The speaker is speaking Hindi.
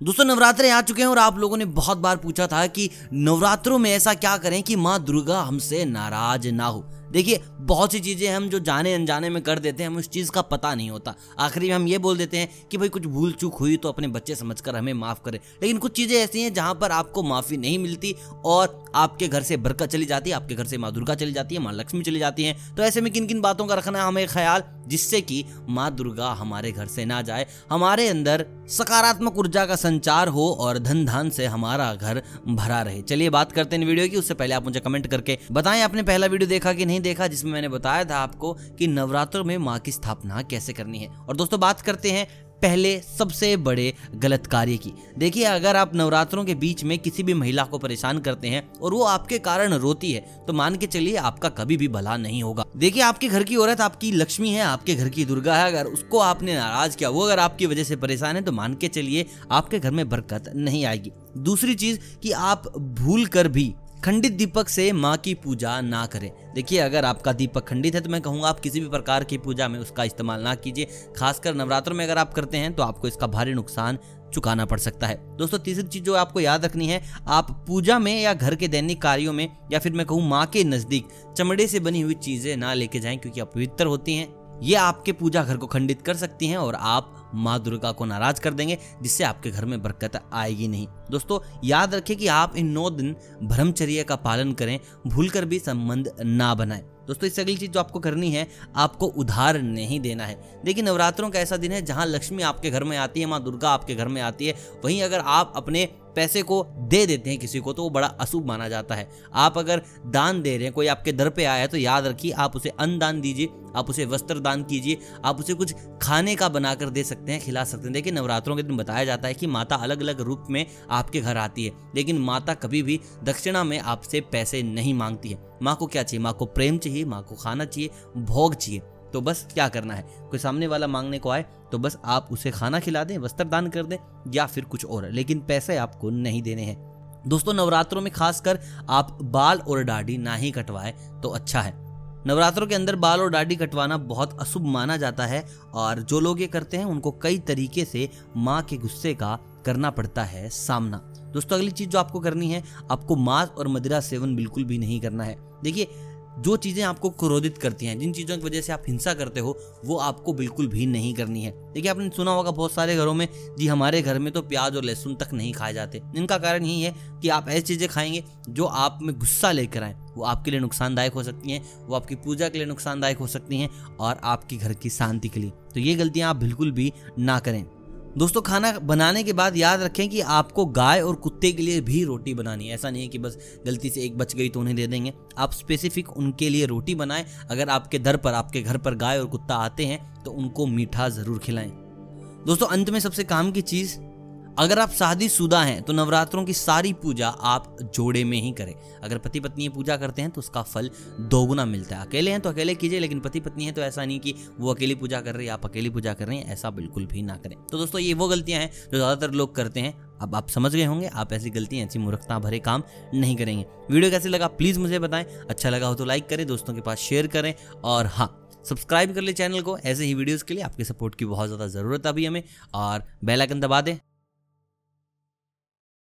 दोस्तों, नवरात्रे आ चुके हैं और आप लोगों ने बहुत बार पूछा था कि नवरात्रों में ऐसा क्या करें कि माँ दुर्गा हमसे नाराज़ ना हो। देखिए, बहुत सी चीज़ें हम जो जाने अनजाने में कर देते हैं, हमें उस चीज़ का पता नहीं होता। आखिरी में हम ये बोल देते हैं कि भाई, कुछ भूल चूक हुई तो अपने बच्चे समझकर हमें माफ़ करें। लेकिन कुछ चीज़ें ऐसी हैं जहाँ पर आपको माफ़ी नहीं मिलती और आपके घर से बरकत चली जाती है, आपके घर से माँ दुर्गा चली जाती है, माँ लक्ष्मी चली जाती है। तो ऐसे में किन किन बातों का रखना है? हमें ख्याल जिससे कि माँ दुर्गा हमारे घर से ना जाए, हमारे अंदर सकारात्मक ऊर्जा का संचार हो और धन धान से हमारा घर भरा रहे। चलिए बात करते हैं वीडियो की, उससे पहले आप मुझे कमेंट करके बताएँ, आपने पहला वीडियो देखा कि नहीं देखा, जिसमें मैंने बताया था आपको कि नवरात्रों में माँ की स्थापना कैसे करनी है। और दोस्तों, बात करते हैं पहले सबसे बड़े गलत कार्य की। देखिए, अगर आप नवरात्रों के बीच में किसी भी महिला को परेशान करते हैं और वो आपके कारण रोती है तो मान के चलिए आपका कभी भी भला नहीं होगा। देखिए, आपके घर की औरत आपकी लक्ष्मी है, आपके घर की दुर्गा है, अगर उसको आपने नाराज़ किया, वो अगर आपकी वजह से परेशान है तो मान के चलिए आपके घर में बरकत नहीं आएगी। दूसरी चीज़ कि आप भूल कर भी खंडित दीपक से माँ की पूजा ना करें। देखिए, अगर आपका दीपक खंडित है तो मैं कहूँगा, आप किसी भी प्रकार की पूजा में उसका इस्तेमाल ना कीजिए। खासकर नवरात्रों में अगर आप करते हैं तो आपको इसका भारी नुकसान चुकाना पड़ सकता है। दोस्तों, तीसरी चीज़ जो आपको याद रखनी है, आप पूजा में या घर के दैनिक कार्यों में, या फिर मैं कहूँ, माँ के नज़दीक चमड़े से बनी हुई चीज़ें ना लेके जाएँ, क्योंकि अपवित्र होती हैं। ये आपके पूजा घर को खंडित कर सकती हैं और आप माँ दुर्गा को नाराज़ कर देंगे, जिससे आपके घर में बरकत आएगी नहीं। दोस्तों, याद रखें कि आप इन नौ दिन ब्रह्मचर्य का पालन करें भूल कर भी संबंध ना बनाएँ। दोस्तों, इससे अगली चीज़ जो आपको करनी है, आपको उधार नहीं देना है। देखिए, नवरात्रों का ऐसा दिन है जहाँ लक्ष्मी आपके घर में आती है, माँ दुर्गा आपके घर में आती है। वहीं अगर आप अपने पैसे को दे देते हैं किसी को तो वो बड़ा अशुभ माना जाता है। आप अगर दान दे रहे हैं, कोई आपके दर पे आया है तो याद रखिए, आप उसे अन्न दान दीजिए, आप उसे वस्त्र दान कीजिए, आप उसे कुछ खाने का बनाकर दे सकते हैं, खिला सकते हैं। देखिए, नवरात्रों के दिन बताया जाता है कि माता अलग अलग रूप में आपके घर आती है, लेकिन माता कभी भी दक्षिणा में आपसे पैसे नहीं मांगती है। माँ को क्या चाहिए? माँ को प्रेम चाहिए, माँ को खाना चाहिए, भोग चाहिए। तो बस क्या करना है? कोई सामने वाला मांगने को आए तो बस आप उसे खाना खिला दें वस्त्र दान कर दें, या फिर कुछ और। लेकिन पैसे आपको नहीं देने हैं। दोस्तों, नवरात्रों में खासकर आप बाल और दाढ़ी ना ही कटवाए तो अच्छा है। नवरात्रों के अंदर बाल और दाढ़ी कटवाना बहुत अशुभ माना जाता है और जो लोग ये करते हैं, उनको कई तरीके से माँ के गुस्से का करना पड़ता है सामना। दोस्तों, अगली चीज़ जो आपको करनी है, आपको मांस और मदिरा सेवन बिल्कुल भी नहीं करना है। देखिए जो चीज़ें आपको क्रोधित करती हैं, जिन चीज़ों की वजह से आप हिंसा करते हो, वो आपको बिल्कुल भी नहीं करनी है। देखिए, आपने सुना होगा बहुत सारे घरों में, जी हमारे घर में तो प्याज और लहसुन तक नहीं खाए जाते। इनका कारण यही है कि आप ऐसी चीज़ें खाएँगे, जो आप में गुस्सा लेकर आए। वो आपके लिए नुकसानदायक हो सकती हैं, वो आपकी पूजा के लिए नुकसानदायक हो सकती हैं, और आपके घर की शांति के लिए। तो ये गलतियाँ आप बिल्कुल भी ना करें। दोस्तों, खाना बनाने के बाद याद रखें कि आपको गाय और कुत्ते के लिए भी रोटी बनानी है। ऐसा नहीं है कि बस गलती से एक बच गई तो उन्हें दे देंगे। आप स्पेसिफिक उनके लिए रोटी बनाएँ। अगर आपके दर पर, आपके घर पर गाय और कुत्ता आते हैं तो उनको मीठा ज़रूर खिलाएँ। दोस्तों, अंत में सबसे काम की चीज़ अगर आप शादीशुदा हैं तो नवरात्रों की सारी पूजा आप जोड़े में ही करें। अगर पति पत्नी पूजा करते हैं तो उसका फल दोगुना मिलता है। अकेले हैं तो अकेले कीजिए, लेकिन पति पत्नी है तो ऐसा नहीं कि वो अकेली पूजा कर रही है, आप अकेली पूजा कर रहे हैं, ऐसा बिल्कुल भी ना करें। तो दोस्तों, ये वो गलतियाँ हैं जो ज़्यादातर लोग करते हैं। अब आप समझ गए होंगे, आप ऐसी गलतियाँ, ऐसी मूर्खता भरे काम नहीं करेंगे। वीडियो कैसे लगा, प्लीज़ मुझे बताएँ। अच्छा लगा हो तो लाइक करें, दोस्तों के पास शेयर करें, और हाँ सब्सक्राइब कर ले चैनल को। ऐसे ही वीडियोस के लिए आपके सपोर्ट की बहुत ज़्यादा ज़रूरत है अभी हमें, और बेल आइकन दबा दें।